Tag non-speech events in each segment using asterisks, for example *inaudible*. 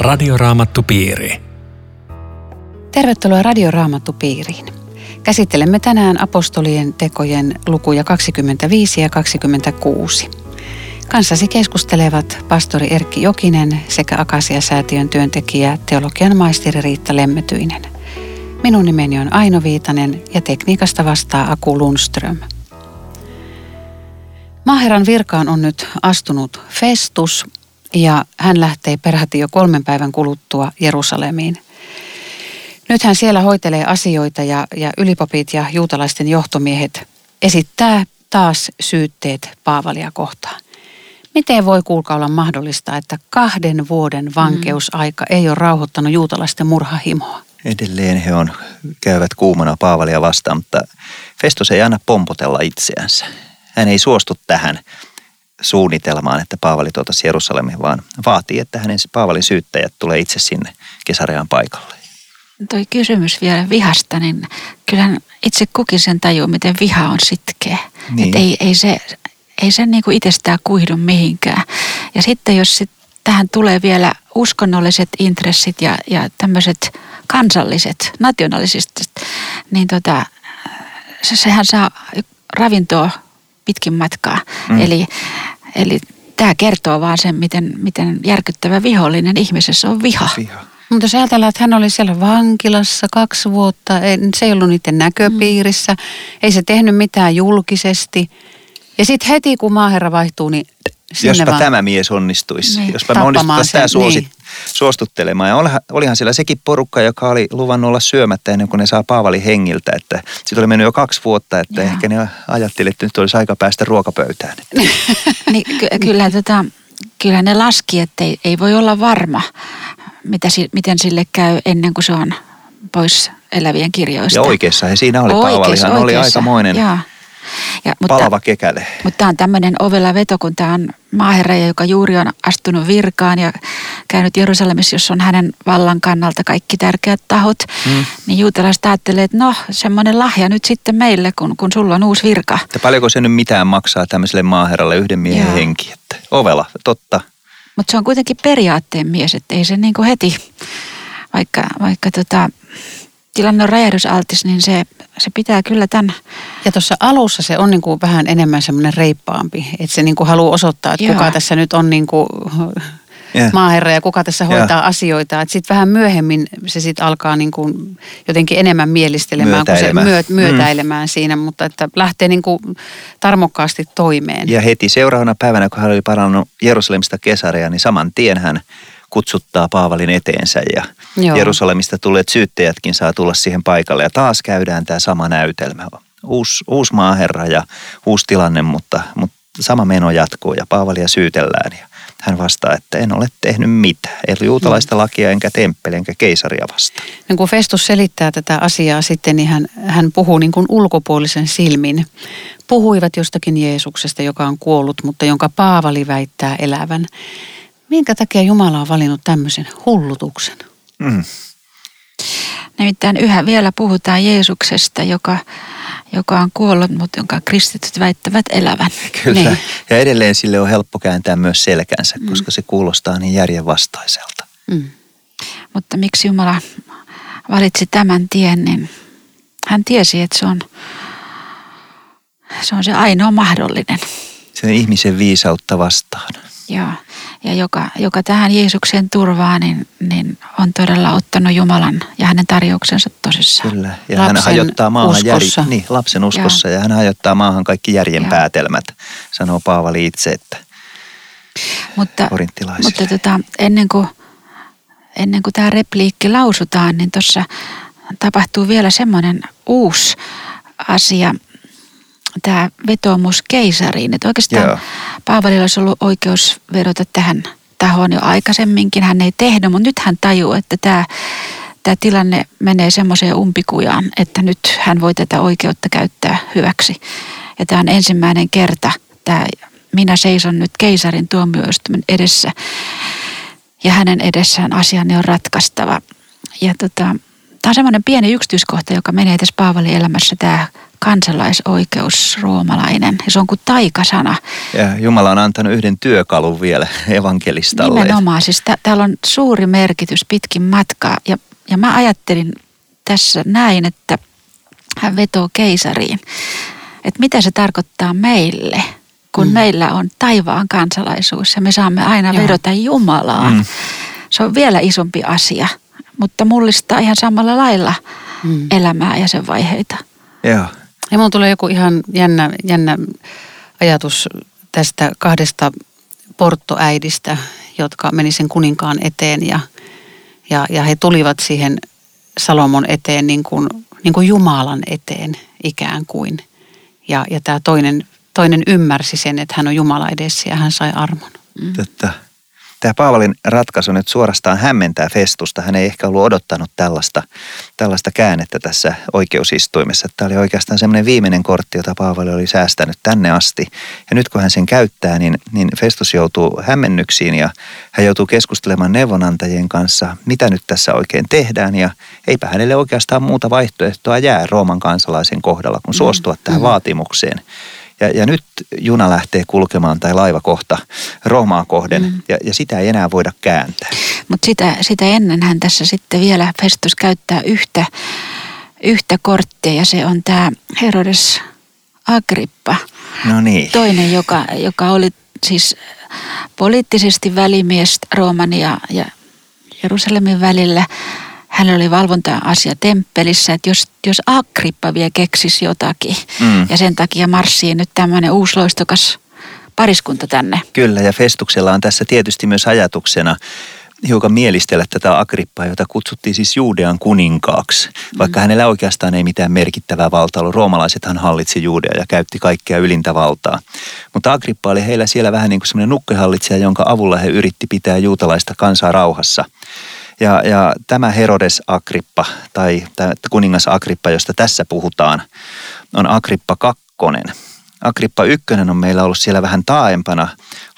Radioraamattupiiri. Tervetuloa Radioraamattupiiriin. Käsittelemme tänään apostolien tekojen lukuja 25 ja 26. Kanssasi keskustelevat pastori Erkki Jokinen sekä Akasia-säätiön työntekijä teologian maisteri Riitta Lemmetyinen. Minun nimeni on Aino Viitanen ja tekniikasta vastaa Aku Lundström. Maaherran virkaan on nyt astunut Festus ja hän lähtee peräti jo kolmen päivän kuluttua Jerusalemiin. Nyt hän siellä hoitelee asioita ja, ja ylipapit ja juutalaisten johtomiehet esittää taas syytteet Paavalia kohtaan. Miten voi kuulkaa olla mahdollista, että kahden vuoden vankeusaika ei ole rauhoittanut juutalaisten murhahimoa? Edelleen he on, käyvät kuumana Paavalia vastaan, mutta Festus ei anna pompotella itseänsä. Hän ei suostu tähän suunnitelmaan, että Paavali tuotaisi Jerusalemiin, vaan vaatii, että hänen Paavalin syyttäjät tulee itse sinne Kesarean paikalle. Toi kysymys vielä vihasta, niin kyllähän itse kukin sen tajuu, miten viha on sitkeä. Niin. Et ei, ei se, ei se niinku itsestään kuihdu mihinkään. Ja sitten jos sit tähän tulee vielä uskonnolliset intressit ja, ja tämmöiset kansalliset, nationalistiset, niin tota, se, sehän saa ravintoa pitkin matkaa. Mm. Eli, eli tämä kertoo vaan sen, miten, miten järkyttävä vihollinen ihmisessä on viha. Viha. Mutta jos ajatellaan, että hän oli siellä vankilassa kaksi vuotta, ei, se ei ollut niiden näköpiirissä, mm. ei se tehnyt mitään julkisesti. Ja sitten heti kun maaherra vaihtuu, niin sinne Jospa vaan. tämä mies onnistuisi. Niin, Jospa me onnistuttaisiin tämä sen, suosi, niin. suostuttelemaan. Ja olihan, olihan siellä sekin porukka, joka oli luvannut olla syömättä ennen kuin ne saa Paavali hengiltä. Että siitä oli mennyt jo kaksi vuotta, että Joo. ehkä ne ajatteli, että nyt olisi aika päästä ruokapöytään. *laughs* Niin, ky- kyllä, tota, kyllä ne laski, että ei, ei voi olla varma, mitä, si- miten sille käy ennen kuin se on pois elävien kirjoista. Ja oikeassa he siinä oli. Oikeassa, Paavalihan oli oikeassa. aikamoinen Joo. Ja, mutta, palava kekäle. Mutta tämä on tämmöinen ovella veto, kun tämä on maaherra, joka juuri on astunut virkaan ja käynyt Jerusalemissa, jossa on hänen vallan kannalta kaikki tärkeät tahot. Mm. Niin juutalaiset ajattelee, että no semmoinen lahja nyt sitten meille, kun, kun sulla on uusi virka. Että paljonko se nyt mitään maksaa tämmöiselle maaherralle yhden miehen Joo. henki. Että ovela, totta. Mutta se on kuitenkin periaatteen mies, että ei se niinku heti, vaikka, vaikka tota, tilanne on räjähdysaltis, niin se, se pitää kyllä tämän, Ja tuossa alussa se on niinku vähän enemmän semmoinen reippaampi, että se niinku haluaa osoittaa, että Joo. kuka tässä nyt on niinku Ja. maaherra ja kuka tässä hoitaa asioita. Sitten vähän myöhemmin se sitten alkaa niinku jotenkin enemmän mielistelemään kuin se Myötäilemään. myöt, myötäilemään siinä, mutta että lähtee niinku tarmokkaasti toimeen. Ja heti seuraavana päivänä, kun hän oli parannut Jerusalemista kesareja, niin saman tien hän kutsuttaa Paavalin eteensä ja Joo. Jerusalemista tulleet syyttäjätkin saa tulla siihen paikalle. Ja taas käydään tämä sama näytelmä. Uusi, uusi maaherra ja uusi tilanne, mutta, mutta sama meno jatkuu ja Paavalia syytellään. Ja hän vastaa, että en ole tehnyt mitään. Ei ole juutalaista lakia enkä temppeli enkä keisaria vastaan. Niin kun Festus selittää tätä asiaa sitten, niin hän, hän puhuu niin kuin ulkopuolisen silmin. Puhuivat jostakin Jeesuksesta, joka on kuollut, mutta jonka Paavali väittää elävän. Minkä takia Jumala on valinnut tämmöisen hullutuksen? Mm. nimittäin yhä vielä puhutaan Jeesuksesta, joka, joka on kuollut, mutta jonka kristityt väittävät elävän. *laughs* Kyllä. Niin. Ja edelleen sille on helppo kääntää myös selkänsä, koska se kuulostaa niin järjenvastaiselta. Mm. Mutta miksi Jumala valitsi tämän tien, niin hän tiesi, että se on se, on se ainoa mahdollinen. Se on ihmisen viisautta vastaan. Joo. Ja joka, joka tähän Jeesuksen turvaa, niin, niin on todella ottanut Jumalan ja hänen tarjouksensa tosissaan. Kyllä. Ja hän Lapsen hajottaa maahan uskossa. niin, lapsen uskossa ja hän hajottaa maahan kaikki järjen Joo. päätelmät, sanoo Paavali itse, että Mutta, mutta tota, ennen, kuin, ennen kuin tämä repliikki lausutaan, niin tuossa tapahtuu vielä semmoinen uusi asia, tämä vetoomus keisariin. Että oikeastaan Joo. Paavalilla olisi ollut oikeus vedota tähän tahoon jo aikaisemminkin. Hän ei tehnyt, mutta nyt hän tajuu, että tämä, tämä tilanne menee semmoiseen umpikujaan, että nyt hän voi tätä oikeutta käyttää hyväksi. Ja tämä on ensimmäinen kerta, tämä minä seison nyt keisarin tuomioistuimen edessä ja hänen edessään asiani on ratkaistava. Ja tota, tämä on semmoinen pieni yksityiskohta, joka menee tässä Paavalin elämässä, tämä kansalaisoikeus roomalainen. Ja se on kuin taikasana. Ja Jumala on antanut yhden työkalun vielä evankelistalle. Nimenomaan, siis tä- täällä on suuri merkitys pitkin matkaa. Ja, ja mä ajattelin tässä näin, että hän vetoo keisariin. Että mitä se tarkoittaa meille, kun mm. meillä on taivaan kansalaisuus ja me saamme aina Joo. vedota Jumalaan. Mm. Se on vielä isompi asia, mutta mullistaa ihan samalla lailla mm. elämää ja sen vaiheita. Joo. Ja mun tulee joku ihan jännä, jännä ajatus tästä kahdesta porttoäidistä, jotka meni sen kuninkaan eteen ja, ja, ja he tulivat siihen Salomon eteen niin kuin, niin kuin Jumalan eteen ikään kuin. Ja, ja tämä toinen, toinen ymmärsi sen, että hän on Jumala edessä ja hän sai armon. Mm. Totta tämä Paavalin ratkaisu nyt suorastaan hämmentää Festusta. Hän ei ehkä ollut odottanut tällaista, tällaista käännettä tässä oikeusistuimessa. Tämä oli oikeastaan semmoinen viimeinen kortti, jota Paavali oli säästänyt tänne asti. Ja nyt kun hän sen käyttää, niin, niin Festus joutuu hämmennyksiin ja hän joutuu keskustelemaan neuvonantajien kanssa, mitä nyt tässä oikein tehdään. Ja eipä hänelle oikeastaan muuta vaihtoehtoa jää Rooman kansalaisen kohdalla kuin suostua tähän mm. vaatimukseen. Ja, ja nyt juna lähtee kulkemaan tai laiva kohta Roomaa kohden mm. ja, ja sitä ei enää voida kääntää. Mutta sitä, sitä ennen hän tässä sitten vielä Festus käyttää yhtä, yhtä korttia ja se on tämä Herodes Agrippa. No niin. Toinen, joka, joka oli siis poliittisesti välimies Rooman ja, ja Jerusalemin välillä – hänellä oli valvonta-asia temppelissä, että jos, jos Agrippa vielä keksisi jotakin mm. ja sen takia marssii nyt tämmöinen loistokas pariskunta tänne. Kyllä ja Festuksella on tässä tietysti myös ajatuksena hiukan mielistellä tätä Agrippaa, jota kutsuttiin siis Juudean kuninkaaksi, vaikka mm. hänellä oikeastaan ei mitään merkittävää valtaa ollut. Roomalaisethan hallitsi Juudea ja käytti kaikkea ylintä valtaa. Mutta Agrippa oli heillä siellä vähän niin kuin semmoinen nukkehallitsija, jonka avulla he yritti pitää juutalaista kansaa rauhassa. Ja, ja tämä Herodes Agrippa tai tämä kuningas Agrippa, josta tässä puhutaan, on Agrippa kakkonen. Agrippa ykkönen on meillä ollut siellä vähän taaempana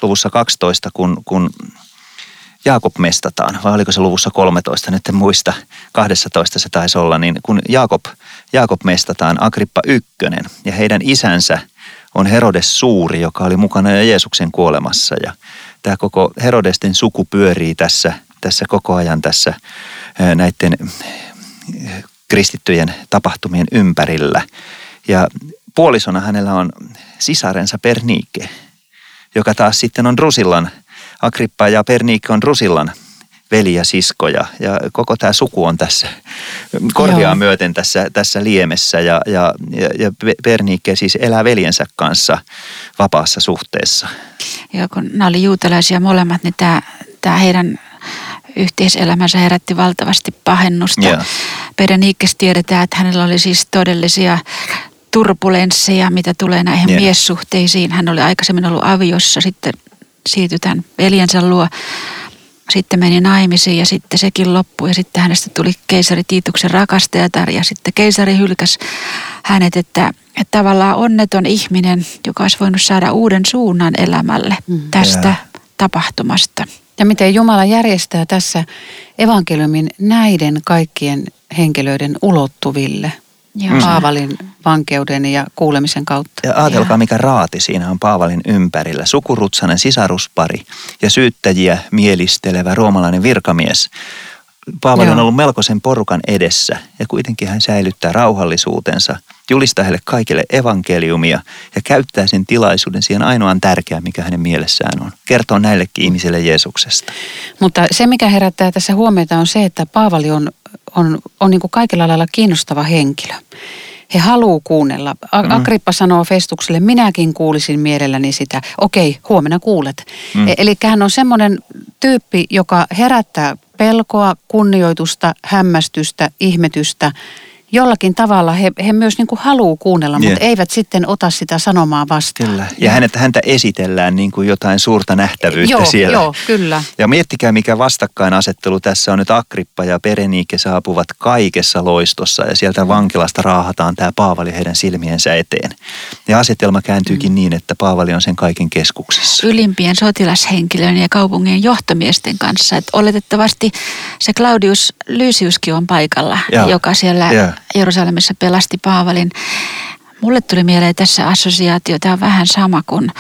luvussa 12, kun, kun Jaakob mestataan, vai oliko se luvussa 13, nyt en muista, 12 se taisi olla, niin kun Jaakob, Jaakob mestataan Agrippa ykkönen. Ja heidän isänsä on Herodes Suuri, joka oli mukana jo Jeesuksen kuolemassa. Ja tämä koko Herodesten suku pyörii tässä tässä koko ajan tässä näiden kristittyjen tapahtumien ympärillä. Ja puolisona hänellä on sisarensa Pernike, joka taas sitten on Rusillan, Agrippa ja Pernike on Rusillan veli ja sisko ja, ja koko tämä suku on tässä korviaa myöten tässä, tässä liemessä ja, ja, ja, Pernike siis elää veljensä kanssa vapaassa suhteessa. Joo, kun nämä oli juutalaisia molemmat, niin tämä, tämä heidän yhteiselämänsä herätti valtavasti pahennusta. Yeah. Pereniikkes tiedetään, että hänellä oli siis todellisia turbulensseja, mitä tulee näihin yeah. miessuhteisiin. Hän oli aikaisemmin ollut aviossa, sitten siirtyi tämän veljensä luo. Sitten meni naimisiin ja sitten sekin loppui ja sitten hänestä tuli keisari Tiituksen rakastajatar ja sitten keisari hylkäsi hänet, että, että tavallaan onneton ihminen, joka olisi voinut saada uuden suunnan elämälle mm. tästä yeah. tapahtumasta. Ja miten Jumala järjestää tässä evankeliumin näiden kaikkien henkilöiden ulottuville. Joo. Paavalin vankeuden ja kuulemisen kautta. Ja ajatelkaa, mikä raati siinä on Paavalin ympärillä. Sukurutsanen sisaruspari ja syyttäjiä mielistelevä roomalainen virkamies. Paavali Joo. on ollut melkoisen porukan edessä ja kuitenkin hän säilyttää rauhallisuutensa, julistaa heille kaikille evankeliumia ja käyttää sen tilaisuuden siihen ainoan tärkeään, mikä hänen mielessään on. Kertoo näillekin ihmisille Jeesuksesta. Mutta se, mikä herättää tässä huomiota on se, että Paavali on, on, on niin kuin kaikilla lailla kiinnostava henkilö. He haluaa kuunnella. Mm. Agrippa sanoo Festukselle, minäkin kuulisin mielelläni sitä. Okei, huomenna kuulet. Mm. E- eli hän on semmoinen tyyppi, joka herättää pelkoa, kunnioitusta, hämmästystä, ihmetystä jollakin tavalla he, he myös niin kuin haluaa kuunnella, Niin. mutta eivät sitten ota sitä sanomaa vastaan. Kyllä. Ja hänet, häntä esitellään niin kuin jotain suurta nähtävyyttä joo, siellä. Joo, kyllä. Ja miettikää, mikä vastakkainasettelu tässä on nyt Agrippa ja Pereniike saapuvat kaikessa loistossa ja sieltä vankilasta raahataan tämä Paavali heidän silmiensä eteen. Ja asetelma kääntyykin niin, että Paavali on sen kaiken keskuksessa. ylimpien sotilashenkilöiden ja kaupungin johtomiesten kanssa. Et oletettavasti se Claudius Lysiuskin on paikalla, Joo. joka siellä Joo. Jerusalemissa pelasti Paavalin. Mulle tuli mieleen tässä assosiaatio, tämä on vähän sama kuin,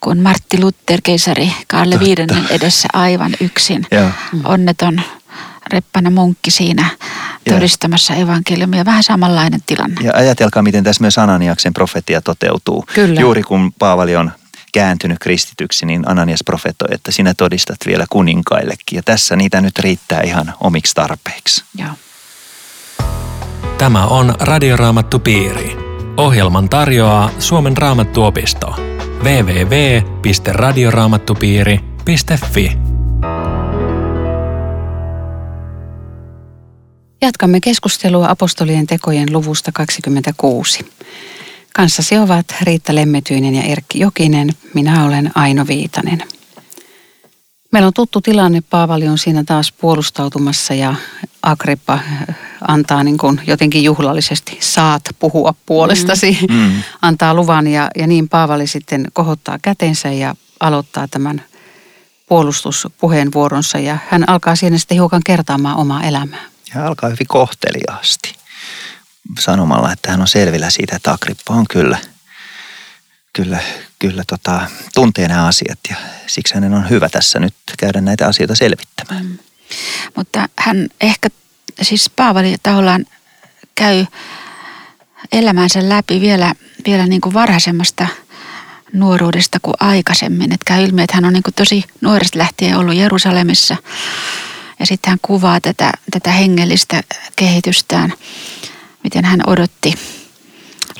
kuin Martti Luther, keisari Karle viidennen edessä aivan yksin. Joo. Onneton reppana munkki siinä todistamassa evankeliumia. Vähän samanlainen tilanne. Ja ajatelkaa, miten tässä myös Ananiaksen profetia toteutuu. Kyllä. Juuri kun Paavali on kääntynyt kristityksi, niin Ananias profetoi, että sinä todistat vielä kuninkaillekin. Ja tässä niitä nyt riittää ihan omiksi tarpeiksi. Joo. Tämä on Radioraamattupiiri. Ohjelman tarjoaa Suomen raamattuopisto. www.radioraamattupiiri.fi Jatkamme keskustelua apostolien tekojen luvusta 26. Kanssasi ovat Riitta Lemmetyinen ja Erkki Jokinen. Minä olen Aino Viitanen. Meillä on tuttu tilanne. Paavali on siinä taas puolustautumassa ja Agrippa äh, antaa niin kuin jotenkin juhlallisesti saat puhua puolestasi. Mm. *laughs* Antaa luvan ja, ja niin Paavali sitten kohottaa kätensä ja aloittaa tämän puolustuspuheenvuoronsa ja hän alkaa siinä sitten hiukan kertaamaan omaa elämää. Ja alkaa hyvin kohteliaasti sanomalla, että hän on selvillä siitä, että Agrippa on kyllä, kyllä, kyllä tota, tuntee nämä asiat ja siksi hänen on hyvä tässä nyt käydä näitä asioita selvittämään. Mutta hän ehkä, siis Paavali tahollaan käy elämänsä läpi vielä, vielä niin kuin varhaisemmasta nuoruudesta kuin aikaisemmin. Että käy ilmi, että hän on niin kuin tosi nuoresta lähtien ollut Jerusalemissa. Ja sitten hän kuvaa tätä, tätä hengellistä kehitystään, miten hän odotti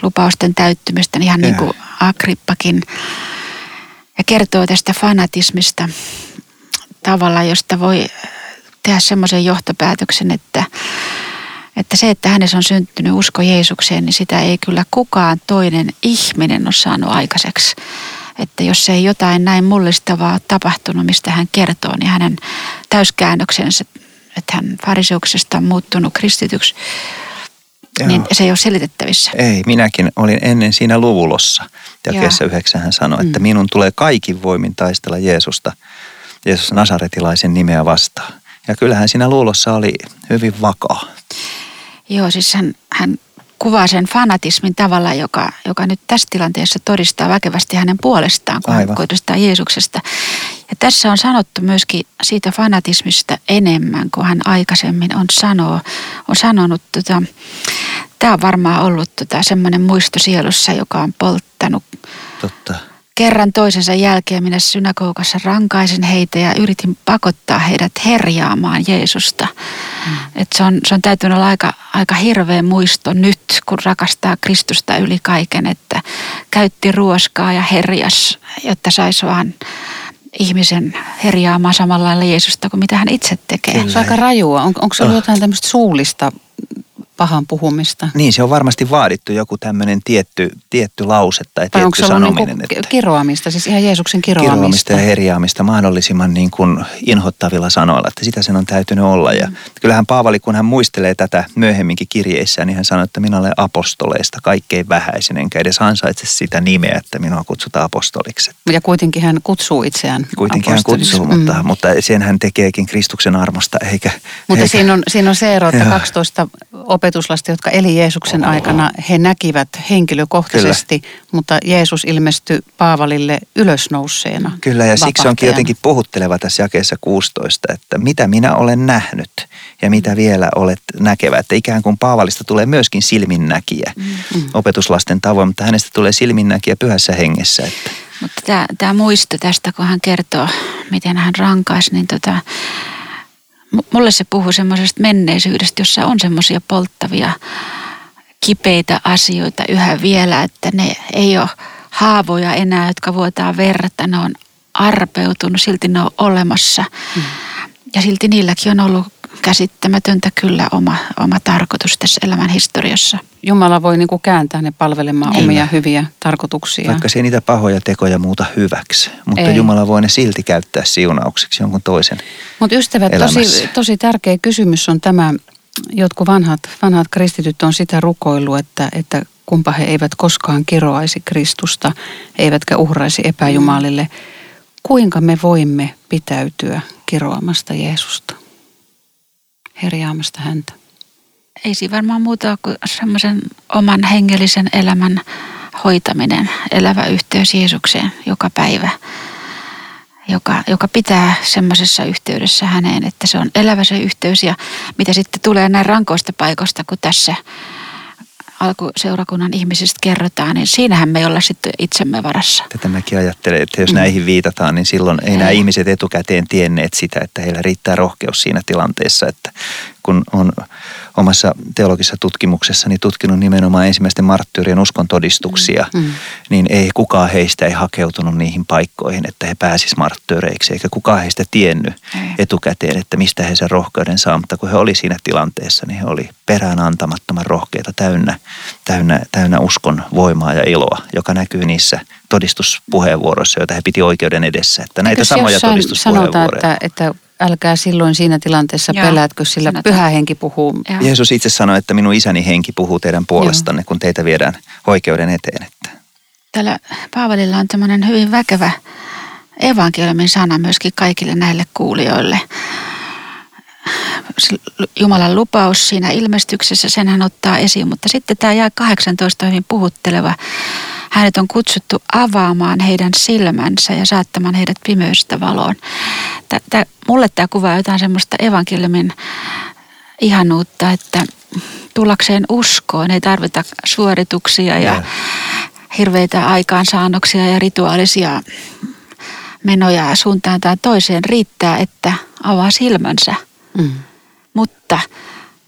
lupausten täyttymistä, ihan niin kuin Agrippakin. Ja kertoo tästä fanatismista tavalla, josta voi tehdä semmoisen johtopäätöksen, että, että se, että hänessä on syntynyt usko Jeesukseen, niin sitä ei kyllä kukaan toinen ihminen ole saanut aikaiseksi. Että jos ei jotain näin mullistavaa tapahtunut, mistä hän kertoo, niin hänen täyskäännöksensä, että hän fariseuksesta on muuttunut kristityksi, Joo. niin se ei ole selitettävissä. Ei, minäkin olin ennen siinä luvulossa. Jakeessa yhdeksän hän sanoi, että minun tulee kaikin voimin taistella Jeesusta, Jeesus Nasaretilaisen nimeä vastaan. Ja kyllähän siinä luulossa oli hyvin vakaa. Joo, siis hän, hän kuvaa sen fanatismin tavalla, joka, joka nyt tässä tilanteessa todistaa väkevästi hänen puolestaan, kun Aivan. hän Jeesuksesta. Ja tässä on sanottu myöskin siitä fanatismista enemmän kuin hän aikaisemmin on, sanoo, on sanonut. Tota, tämä on varmaan ollut tota, semmoinen muisto sielussa, joka on polttanut Totta. Kerran toisensa jälkeen minä synagogassa rankaisin heitä ja yritin pakottaa heidät herjaamaan Jeesusta. Mm. Et se, on, se on täytynyt olla aika, aika hirveä muisto nyt, kun rakastaa Kristusta yli kaiken, että käytti ruoskaa ja herjas, jotta saisi vaan ihmisen herjaamaan samalla lailla Jeesusta kuin mitä hän itse tekee. Se on aika rajua. On, onko se ollut jotain tämmöistä suullista pahan puhumista? Niin, se on varmasti vaadittu joku tämmöinen tietty, tietty lause tai onko tietty se ollut sanominen. niinku että kiroamista, siis ihan Jeesuksen kiroamista? kiroamista ja herjaamista mahdollisimman niin kuin inhottavilla sanoilla, että sitä sen on täytynyt olla. Ja kyllähän Paavali, kun hän muistelee tätä myöhemminkin kirjeissään, niin hän sanoi, että minä olen apostoleista kaikkein vähäisin, enkä edes ansaitse sitä nimeä, että minua kutsutaan apostoliksi. Ja kuitenkin hän kutsuu itseään Kuitenkin hän kutsuu, mutta, mutta sen hän tekeekin Kristuksen armosta, eikä... Mutta eikä, siinä on, siinä on se ero, että Joo. 12 opetuslasta, jotka eli Jeesuksen aikana, he näkivät henkilökohtaisesti, mutta Jeesus ilmestyi Paavalille ylösnouseena. Kyllä, ja siksi onkin jotenkin puhutteleva tässä jakeessa 16, että mitä minä olen nähnyt ja mitä vielä olet näkevä. Että ikään kuin Paavalista tulee myöskin silminnäkijä Mm. opetuslasten tavoin, mutta hänestä tulee silminnäkijä pyhässä hengessä. Että Mutta tämä, tämä muisto tästä, kun hän kertoo, miten hän rankaisi, niin tota, mulle se puhuu semmoisesta menneisyydestä, jossa on semmoisia polttavia, kipeitä asioita yhä vielä, että ne ei ole haavoja enää, jotka vuotaa verta, ne on arpeutunut, silti ne on olemassa. Mm. Ja silti niilläkin on ollut käsittämätöntä kyllä oma, oma tarkoitus tässä elämän historiassa. Jumala voi niin kuin kääntää ne palvelemaan Niin. omia hyviä tarkoituksia. Vaikka se ei niitä pahoja tekoja muuta hyväksi, mutta Ei. Jumala voi ne silti käyttää siunaukseksi jonkun toisen. Mutta ystävät, elämässä. tosi, tosi tärkeä kysymys on tämä, jotkut vanhat, vanhat kristityt on sitä rukoillut, että, että kumpa he eivät koskaan kiroaisi Kristusta, eivätkä uhraisi epäjumalille. Kuinka me voimme pitäytyä kiroamasta Jeesusta, herjaamasta häntä? Ei siinä varmaan muuta kuin semmoisen oman hengellisen elämän hoitaminen, elävä yhteys Jeesukseen joka päivä, joka, joka pitää semmoisessa yhteydessä häneen, että se on elävä se yhteys ja mitä sitten tulee näin rankoista paikoista, kun tässä alkuseurakunnan ihmisistä kerrotaan, niin siinähän me ei olla sitten itsemme varassa. Tätä mäkin ajattelen, että jos näihin viitataan, niin silloin ei, Ei. nämä ihmiset etukäteen tienneet sitä, että heillä riittää rohkeus siinä tilanteessa, että kun on omassa teologisessa tutkimuksessani tutkinut nimenomaan ensimmäisten marttyyrien uskon todistuksia, Mm. niin ei kukaan heistä ei hakeutunut niihin paikkoihin, että he pääsis marttyyreiksi, eikä kukaan heistä tiennyt Ei. etukäteen, että mistä he sen rohkeuden saa, mutta kun he oli siinä tilanteessa, niin he oli perään antamattoman rohkeita, täynnä, täynnä, täynnä uskon voimaa ja iloa, joka näkyy niissä todistuspuheenvuoroissa, joita he piti oikeuden edessä. Että näitä Eikös samoja todistuspuheenvuoroja. Sanotaan, että, että älkää silloin siinä tilanteessa Joo, pelätkö, sillä sanotaan. pyhä henki puhuu. Ja Jeesus itse sanoi, että minun isäni henki puhuu teidän puolestanne, kun teitä viedään oikeuden eteen. Että Täällä Paavalilla on tämmöinen hyvin väkevä evankeliumin sana myöskin kaikille näille kuulijoille. Jumalan lupaus siinä ilmestyksessä, sen hän ottaa esiin, mutta sitten tämä jää 18 on hyvin puhutteleva. Hänet on kutsuttu avaamaan heidän silmänsä ja saattamaan heidät pimeydestä valoon. Tää, tää, mulle tämä kuvaa jotain semmoista evankeliumin ihanuutta, että tullakseen uskoon ei tarvita suorituksia ja Joo. hirveitä aikaansaannoksia ja rituaalisia menoja suuntaan tai toiseen. Riittää, että avaa silmänsä, Mm. Mutta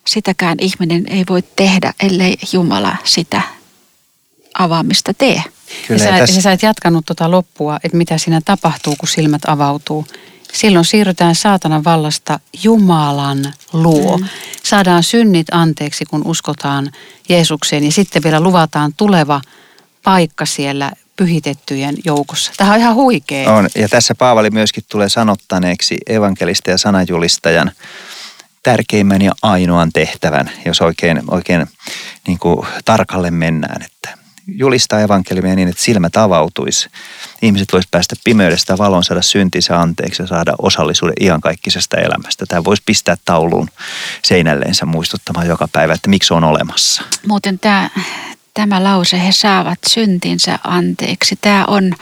sitäkään ihminen ei voi tehdä, ellei Jumala sitä avaamista tee. Ja kyllä sä, ja ja tässä, sä et jatkanut tuota loppua, että mitä siinä tapahtuu, kun silmät avautuu. Silloin siirrytään saatanan vallasta Jumalan luo. Mm. Saadaan synnit anteeksi, kun uskotaan Jeesukseen ja sitten vielä luvataan tuleva paikka siellä pyhitettyjen joukossa. Tämä on ihan huikea. on, ja tässä Paavali myöskin tulee sanottaneeksi evankelista ja sananjulistajan tärkeimmän ja ainoan tehtävän, jos oikein, oikein niin kuin tarkalle mennään, että julistaa evankeliumia niin, että silmät avautuisi. Ihmiset voisi päästä pimeydestä valoon, saada syntinsä anteeksi ja saada osallisuuden iankaikkisesta elämästä. Tämä voisi pistää tauluun seinälleensä muistuttamaan joka päivä, että miksi on olemassa. Muuten tämä, tämä lause, he saavat syntinsä anteeksi, tämä on,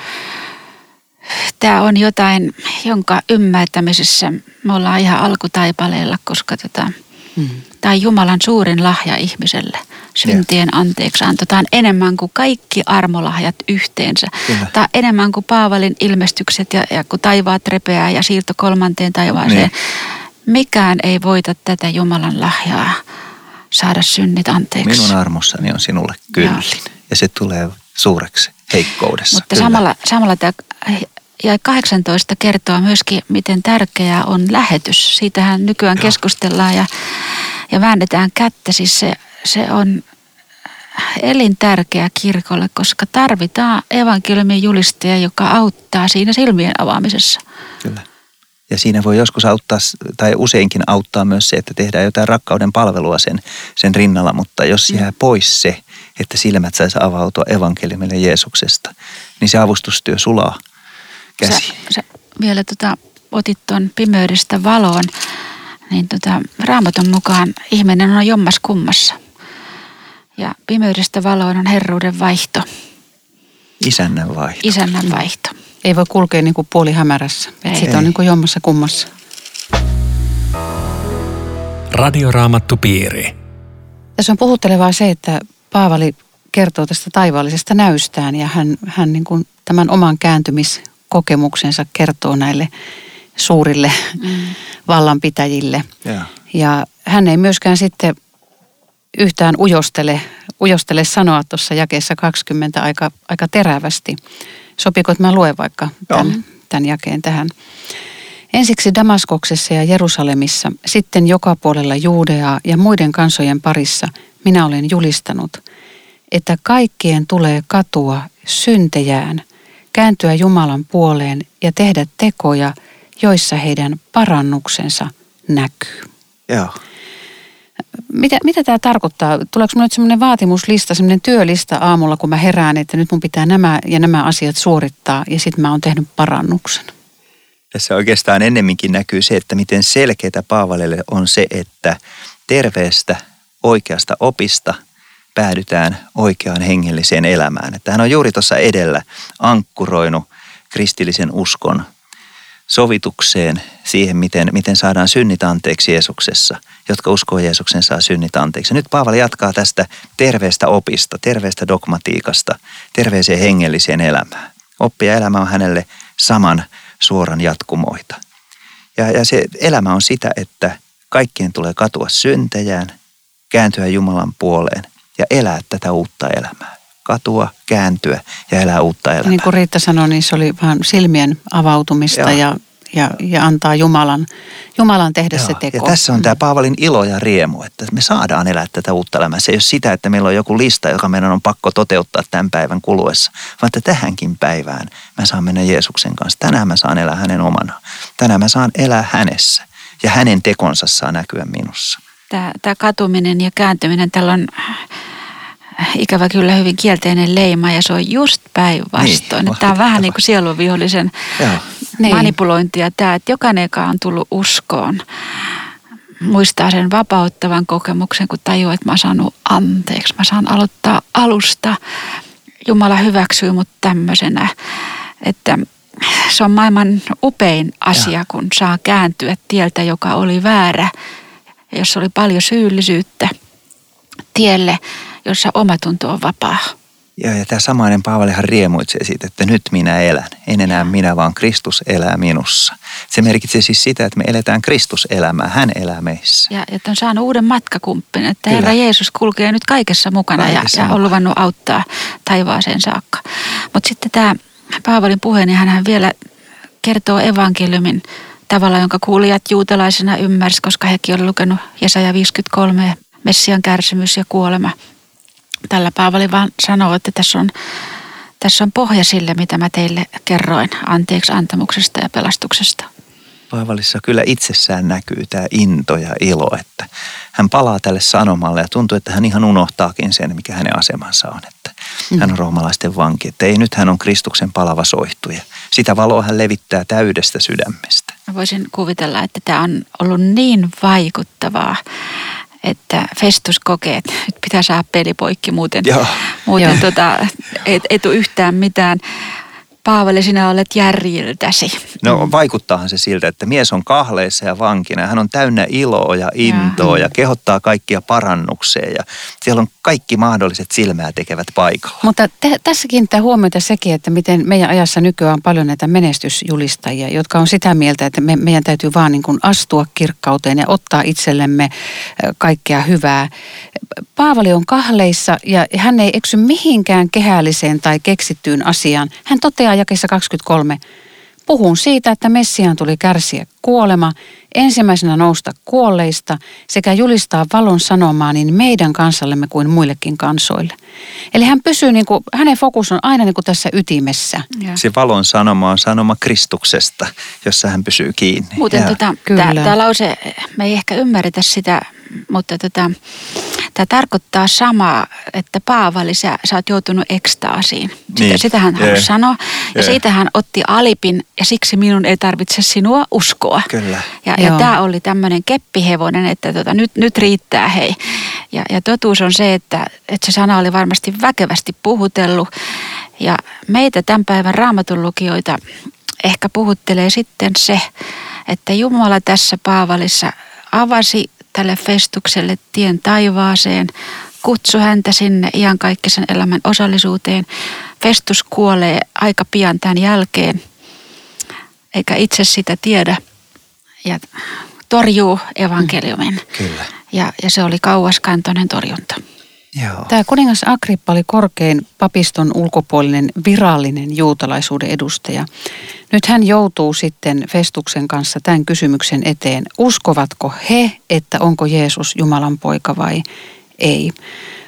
tämä on jotain, jonka ymmärtämisessä me ollaan ihan alkutaipaleella, koska tota, Mm. tämä on Jumalan suurin lahja ihmiselle. Syntien anteeksi Tämä on enemmän kuin kaikki armolahjat yhteensä. Kyllä. Tämä on enemmän kuin Paavalin ilmestykset ja, ja kun taivaat repeää ja siirto kolmanteen taivaaseen. Niin. Mikään ei voita tätä Jumalan lahjaa saada synnit anteeksi. Minun armossani on sinulle kyllin. Ja se tulee suureksi heikkoudessa. Mutta Kyllä. samalla, samalla tämä ja 18 kertoo myöskin, miten tärkeää on lähetys. Siitähän nykyään Joo. keskustellaan ja, ja väännetään kättä. Siis se, se on elintärkeä kirkolle, koska tarvitaan evankeliumin julistaja, joka auttaa siinä silmien avaamisessa. Kyllä. Ja siinä voi joskus auttaa, tai useinkin auttaa myös se, että tehdään jotain rakkauden palvelua sen, sen rinnalla, mutta jos jää pois se, että silmät saisi avautua evankeliumille Jeesuksesta, niin se avustustyö sulaa käsi. sä vielä tota, otit tuon pimeydestä valoon, niin tota, raamatun mukaan ihminen on jommas kummassa. Ja pimeydestä valoon on herruuden vaihto, Isännän vaihto. isännän vaihto. Ei voi kulkea niin kuin puoli hämärässä. Ei. Siitä on niin kuin jommassa kummassa. Radioraamattupiiri. Tässä on puhuttelevaa se, että Paavali kertoo tästä taivaallisesta näystään ja hän, hän niin kuin tämän oman kääntymiskokemuksensa kertoo näille suurille Mm. vallanpitäjille. Joo. Ja hän ei myöskään sitten yhtään ujostele, ujostele sanoa tuossa jakeessa 20 aika, aika terävästi. Sopiko, että mä luen vaikka tämän, tämän jakeen tähän? Ensiksi Damaskoksessa ja Jerusalemissa, sitten joka puolella Juudeaa ja muiden kansojen parissa minä olen julistanut, että kaikkien tulee katua syntejään, kääntyä Jumalan puoleen ja tehdä tekoja, joissa heidän parannuksensa näkyy. Joo. Mitä, mitä tämä tarkoittaa? Tuleeko minulle nyt semmoinen vaatimuslista, semmoinen työlista aamulla, kun mä herään, että nyt mun pitää nämä ja nämä asiat suorittaa ja sitten mä oon tehnyt parannuksen? Tässä oikeastaan ennemminkin näkyy se, että miten selkeää Paavalille on se, että terveestä, oikeasta opista päädytään oikeaan hengelliseen elämään. Että hän on juuri tuossa edellä ankkuroinut kristillisen uskon sovitukseen siihen, miten, miten saadaan synnit anteeksi Jeesuksessa. Jotka uskoo Jeesuksen saa synnit anteeksi. Nyt Paavali jatkaa tästä terveestä opista, terveestä dogmatiikasta, terveeseen hengelliseen elämään. Oppi ja elämä on hänelle saman suoran jatkumoita. Ja, ja se elämä on sitä, että kaikkien tulee katua syntejään, kääntyä Jumalan puoleen ja elää tätä uutta elämää. Katua, kääntyä ja elää uutta elämää. Niin kuin Riitta sanoi, niin se oli vähän silmien avautumista Joo. ja, ja, ja antaa Jumalan, Jumalan tehdä se Joo, teko. Ja tässä on tämä Paavalin ilo ja riemu, että me saadaan elää tätä uutta elämää. Se ei ole sitä, että meillä on joku lista, joka meidän on pakko toteuttaa tämän päivän kuluessa, vaan että tähänkin päivään mä saan mennä Jeesuksen kanssa. Tänään mä saan elää hänen omana. Tänään mä saan elää hänessä ja hänen tekonsa saa näkyä minussa. Tämä, tämä katuminen ja kääntyminen, tällä on äh, ikävä kyllä hyvin kielteinen leima ja se on just päinvastoin. Niin, Että tämä on vähän niin kuin sielunvihollisen Joo. Niin. manipulointia tämä, että jokainen, joka on tullut uskoon, muistaa sen vapauttavan kokemuksen, kun tajuaa, että mä oon saanut anteeksi. Mä saan aloittaa alusta. Jumala hyväksyy mut tämmöisenä, että se on maailman upein asia, kun saa kääntyä tieltä, joka oli väärä, ja jossa oli paljon syyllisyyttä tielle, jossa omatunto on vapaa. Ja, ja tämä samainen Paavalihan riemuitsee siitä, että nyt minä elän. En enää minä, vaan Kristus elää minussa. Se merkitsee siis sitä, että me eletään Kristuselämää. Hän elää meissä. Ja että on saanut uuden matkakumppanin, että Kyllä. Herra Jeesus kulkee nyt kaikessa mukana Kaikessa ja, ja on luvannut auttaa taivaaseen saakka. Mutta sitten tämä Paavalin puhe, niin hän vielä kertoo evankeliumin tavalla, jonka kuulijat juutalaisena ymmärsi, koska hekin oli lukenut Jesaja 53, Messian kärsimys ja kuolema. Tällä Paavali vaan sanoo, että tässä on, tässä on pohja sille, mitä mä teille kerroin anteeksi antamuksesta ja pelastuksesta. Paavalissa kyllä itsessään näkyy tämä into ja ilo, että hän palaa tälle sanomalle ja tuntuu, että hän ihan unohtaakin sen, mikä hänen asemansa on. Että hän on roomalaisten vanki, että ei nyt hän on Kristuksen palava soihtuja. Sitä valoa hän levittää täydestä sydämestä. Mä voisin kuvitella, että tämä on ollut niin vaikuttavaa, että Festus kokee, että nyt pitää saada peli poikki, muuten, Joo. muuten Joo. tota, et, et tule yhtään mitään. Paavali, sinä olet järjiltäsi. No vaikuttaahan se siltä, että mies on kahleissa ja vankina. Hän on täynnä iloa ja intoa ja kehottaa kaikkia parannukseen. Ja siellä on kaikki mahdolliset silmää tekevät paikalla. Mutta te, tässä kiinnittää huomiota sekin, että miten meidän ajassa nykyään on paljon näitä menestysjulistajia, jotka on sitä mieltä, että me, meidän täytyy vaan niin kuin astua kirkkauteen ja ottaa itsellemme kaikkea hyvää. Paavali on kahleissa ja hän ei eksy mihinkään kehälliseen tai keksittyyn asiaan. Hän toteaa jakessa 23, Puhun siitä, että Messiaan tuli kärsiä kuolema, ensimmäisenä nousta kuolleista sekä julistaa valon sanomaa niin meidän kansallemme kuin muillekin kansoille. Eli hän pysyy, niin kuin, hänen fokus on aina niin kuin tässä ytimessä. Ja. Se valon sanoma on sanoma Kristuksesta, jossa hän pysyy kiinni. Muuten tota, Kyllä. tämä lause, me ei ehkä ymmärretä sitä, mutta tota, tämä tarkoittaa samaa, että Paavali, sä, sä oot joutunut ekstaasiin. Sitä, Niin. sitä hän halusi sanoa. Ja Jee. siitä hän otti alipin ja siksi minun ei tarvitse sinua uskoa. Kyllä. Ja, ja tämä oli tämmöinen keppihevonen, että tota, nyt, nyt riittää hei. Ja, ja totuus on se, että, että se sana oli varmasti väkevästi puhutellut. Ja meitä tämän päivän raamatun lukijoita ehkä puhuttelee sitten se, että Jumala tässä Paavalissa avasi tälle Festukselle tien taivaaseen, kutsui häntä sinne iankaikkisen elämän osallisuuteen. Festus kuolee aika pian tämän jälkeen, eikä itse sitä tiedä ja torjuu evankeliumin. Kyllä. Ja, ja se oli kauaskantoinen torjunta. Joo. Tämä kuningas Agrippa oli korkein papiston ulkopuolinen virallinen juutalaisuuden edustaja. Nyt hän joutuu sitten Festuksen kanssa tämän kysymyksen eteen. Uskovatko he, että onko Jeesus Jumalan poika vai ei?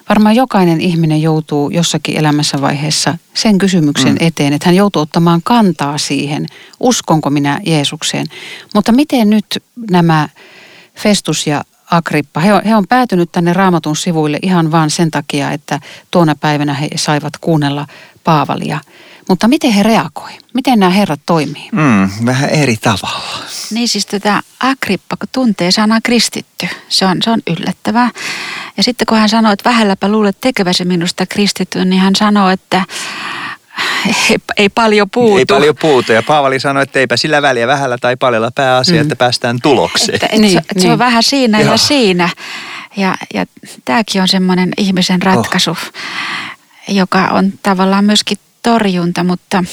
Varmaan jokainen ihminen joutuu jossakin elämässä vaiheessa sen kysymyksen mm. eteen, että hän joutuu ottamaan kantaa siihen, uskonko minä Jeesukseen. Mutta miten nyt nämä Festus ja Agrippa, he on, he on päätynyt tänne raamatun sivuille ihan vain sen takia, että tuona päivänä he saivat kuunnella Paavalia. Mutta miten he reagoi? Miten nämä herrat toimii? Mm, vähän eri tavalla. Niin siis tätä Agrippa, kun tuntee sanaa kristitty, se on, se on yllättävää. Ja sitten kun hän sanoo, että vähälläpä luulet tekeväsi minusta kristitty, niin hän sanoo, että ei, ei paljon puutu. Ei paljon puutu. Ja Paavali sanoi, että eipä sillä väliä vähällä tai paljolla pääasia, mm. että päästään tulokseen. Että, et niin, se, niin. se on niin. vähän siinä Joo. ja siinä. Ja, ja tämäkin on semmoinen ihmisen ratkaisu, oh. joka on tavallaan myöskin torjunta, mutta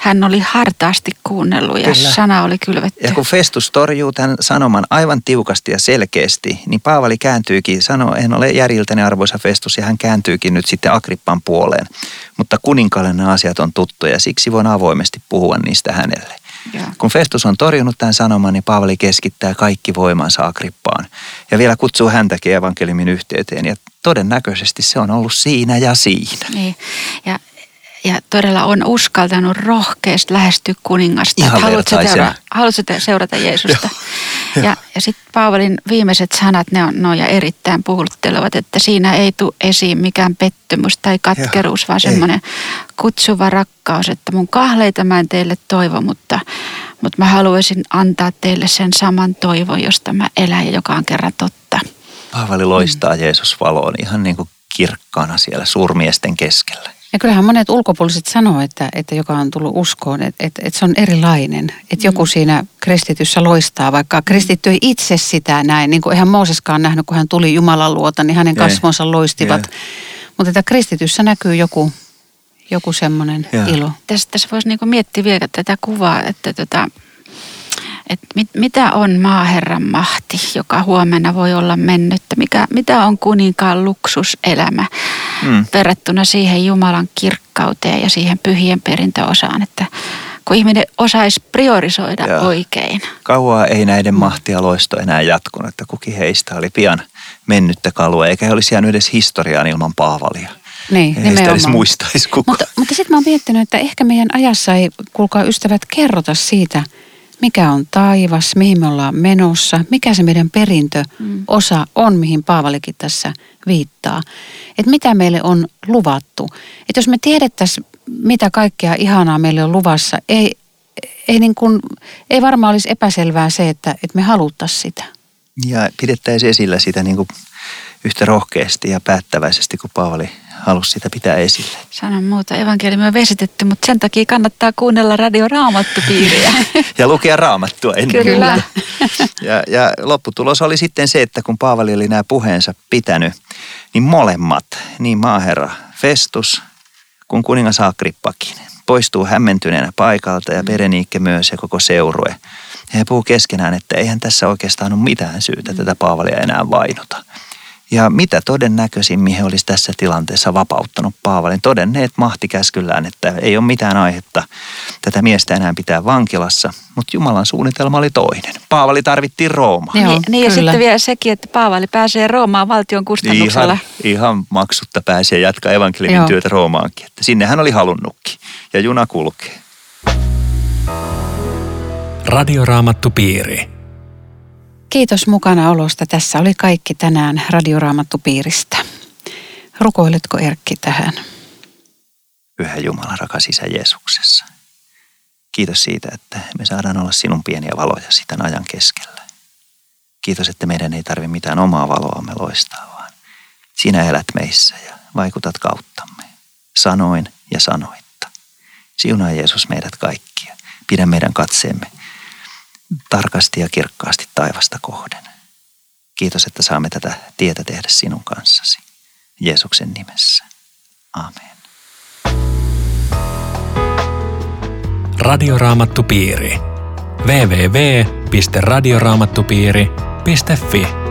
hän oli hartaasti kuunnellut ja Kyllä. sana oli kylvetty. Ja kun Festus torjuu tämän sanoman aivan tiukasti ja selkeästi, niin Paavali kääntyykin, sanoo, en ole järiltäni arvoisa Festus, ja hän kääntyykin nyt sitten Agrippan puoleen. Mutta kuninkaalle nämä asiat on tuttuja, siksi voin avoimesti puhua niistä hänelle. Ja. Kun Festus on torjunut tämän sanoman, niin Paavali keskittää kaikki voimansa Agrippaan. Ja vielä kutsuu häntäkin evankeliumin yhteyteen. Ja todennäköisesti se on ollut siinä ja siinä. Niin. Ja ja todella on uskaltanut rohkeasti lähestyä kuningasta. Ihan haluatko, seurata, haluatko seurata Jeesusta? ja, ja sitten Paavalin viimeiset sanat, ne on, ne on ja erittäin puhuttelevat, että siinä ei tule esiin mikään pettymys tai katkeruus, vaan semmoinen kutsuva rakkaus, että mun kahleita mä en teille toivo, mutta, mutta mä haluaisin antaa teille sen saman toivon, josta mä elän ja joka on kerran totta. Paavali loistaa mm. Jeesus valoon ihan niin kuin kirkkaana siellä suurmiesten keskellä. Ja kyllähän monet ulkopuoliset sanoo, että, että joka on tullut uskoon, että, että, että se on erilainen. Että joku mm. siinä kristityssä loistaa, vaikka kristitty ei itse sitä näin. Niin kuin eihän Mooseskaan nähnyt, kun hän tuli Jumalan luota, niin hänen kasvonsa loistivat. Mutta että kristityssä näkyy joku, joku semmoinen ilo. Tässä, tässä voisi niinku miettiä vielä tätä kuvaa, että tota, että mit, mitä on maaherran mahti, joka huomenna voi olla mennyttä, mikä, mitä on kuninkaan luksuselämä mm. verrattuna siihen Jumalan kirkkauteen ja siihen pyhien perintöosaan, että kun ihminen osaisi priorisoida Joo. oikein. Kauaa ei näiden mahtialoisto enää jatkunut, että kukin heistä oli pian mennyttä kalua, eikä he olisi jäänyt edes historiaan ilman Paavalia. Niin, ei sitä edes muistaisi kukaan. Mutta, mutta sitten mä oon miettinyt, että ehkä meidän ajassa ei, kuulkaa ystävät, kerrota siitä – mikä on taivas, mihin me ollaan menossa, mikä se meidän perintöosa mm. on, mihin Paavalikin tässä viittaa. Että mitä meille on luvattu. Että jos me tiedettäisiin, mitä kaikkea ihanaa meille on luvassa, ei, ei, niin kuin, ei varmaan olisi epäselvää se, että, että me haluttaisiin sitä. Ja pidettäisiin esillä sitä niin kuin yhtä rohkeasti ja päättäväisesti kuin Paavali halusi sitä pitää esille. Sanon muuta, evankeliumi on vesitetty, mutta sen takia kannattaa kuunnella radio Raamattupiiriä. *laughs* ja lukea Raamattua ennen Kyllä. Ja, ja lopputulos oli sitten se, että kun Paavali oli nämä puheensa pitänyt, niin molemmat, niin maaherra Festus kuin kuningas Agrippakin, poistuu hämmentyneenä paikalta ja Bereniikke myös ja koko seurue. He puhuu keskenään, että eihän tässä oikeastaan ole mitään syytä tätä Paavalia enää vainuta. Ja mitä todennäköisimmin he olisi tässä tilanteessa vapauttanut Paavalin. Todenneet mahtikäskyllään, että ei ole mitään aihetta tätä miestä enää pitää vankilassa. Mutta Jumalan suunnitelma oli toinen. Paavali tarvittiin Roomaan. Joo, niin, niin ja sitten vielä sekin, että Paavali pääsee Roomaan valtion kustannuksella. Ihan, ihan maksutta pääsee jatkaa evankeliumin Joo. työtä Roomaankin. Että sinne hän oli halunnutkin. Ja juna kulkee. Radioraamattu piiri. Kiitos mukana olosta. Tässä oli kaikki tänään Radioraamattupiiristä. Rukoiletko Erkki tähän? Pyhä Jumala, rakas Isä Jeesuksessa. Kiitos siitä, että me saadaan olla sinun pieniä valoja sitä ajan keskellä. Kiitos, että meidän ei tarvitse mitään omaa valoamme loistaa, vaan sinä elät meissä ja vaikutat kauttamme. Sanoin ja sanoitta. Siunaa Jeesus meidät kaikkia. Pidä meidän katseemme tarkasti ja kirkkaasti taivasta kohden. Kiitos, että saamme tätä tietä tehdä sinun kanssasi. Jeesuksen nimessä. Amen. Radioraamattupiiri. www.radioraamattupiiri.fi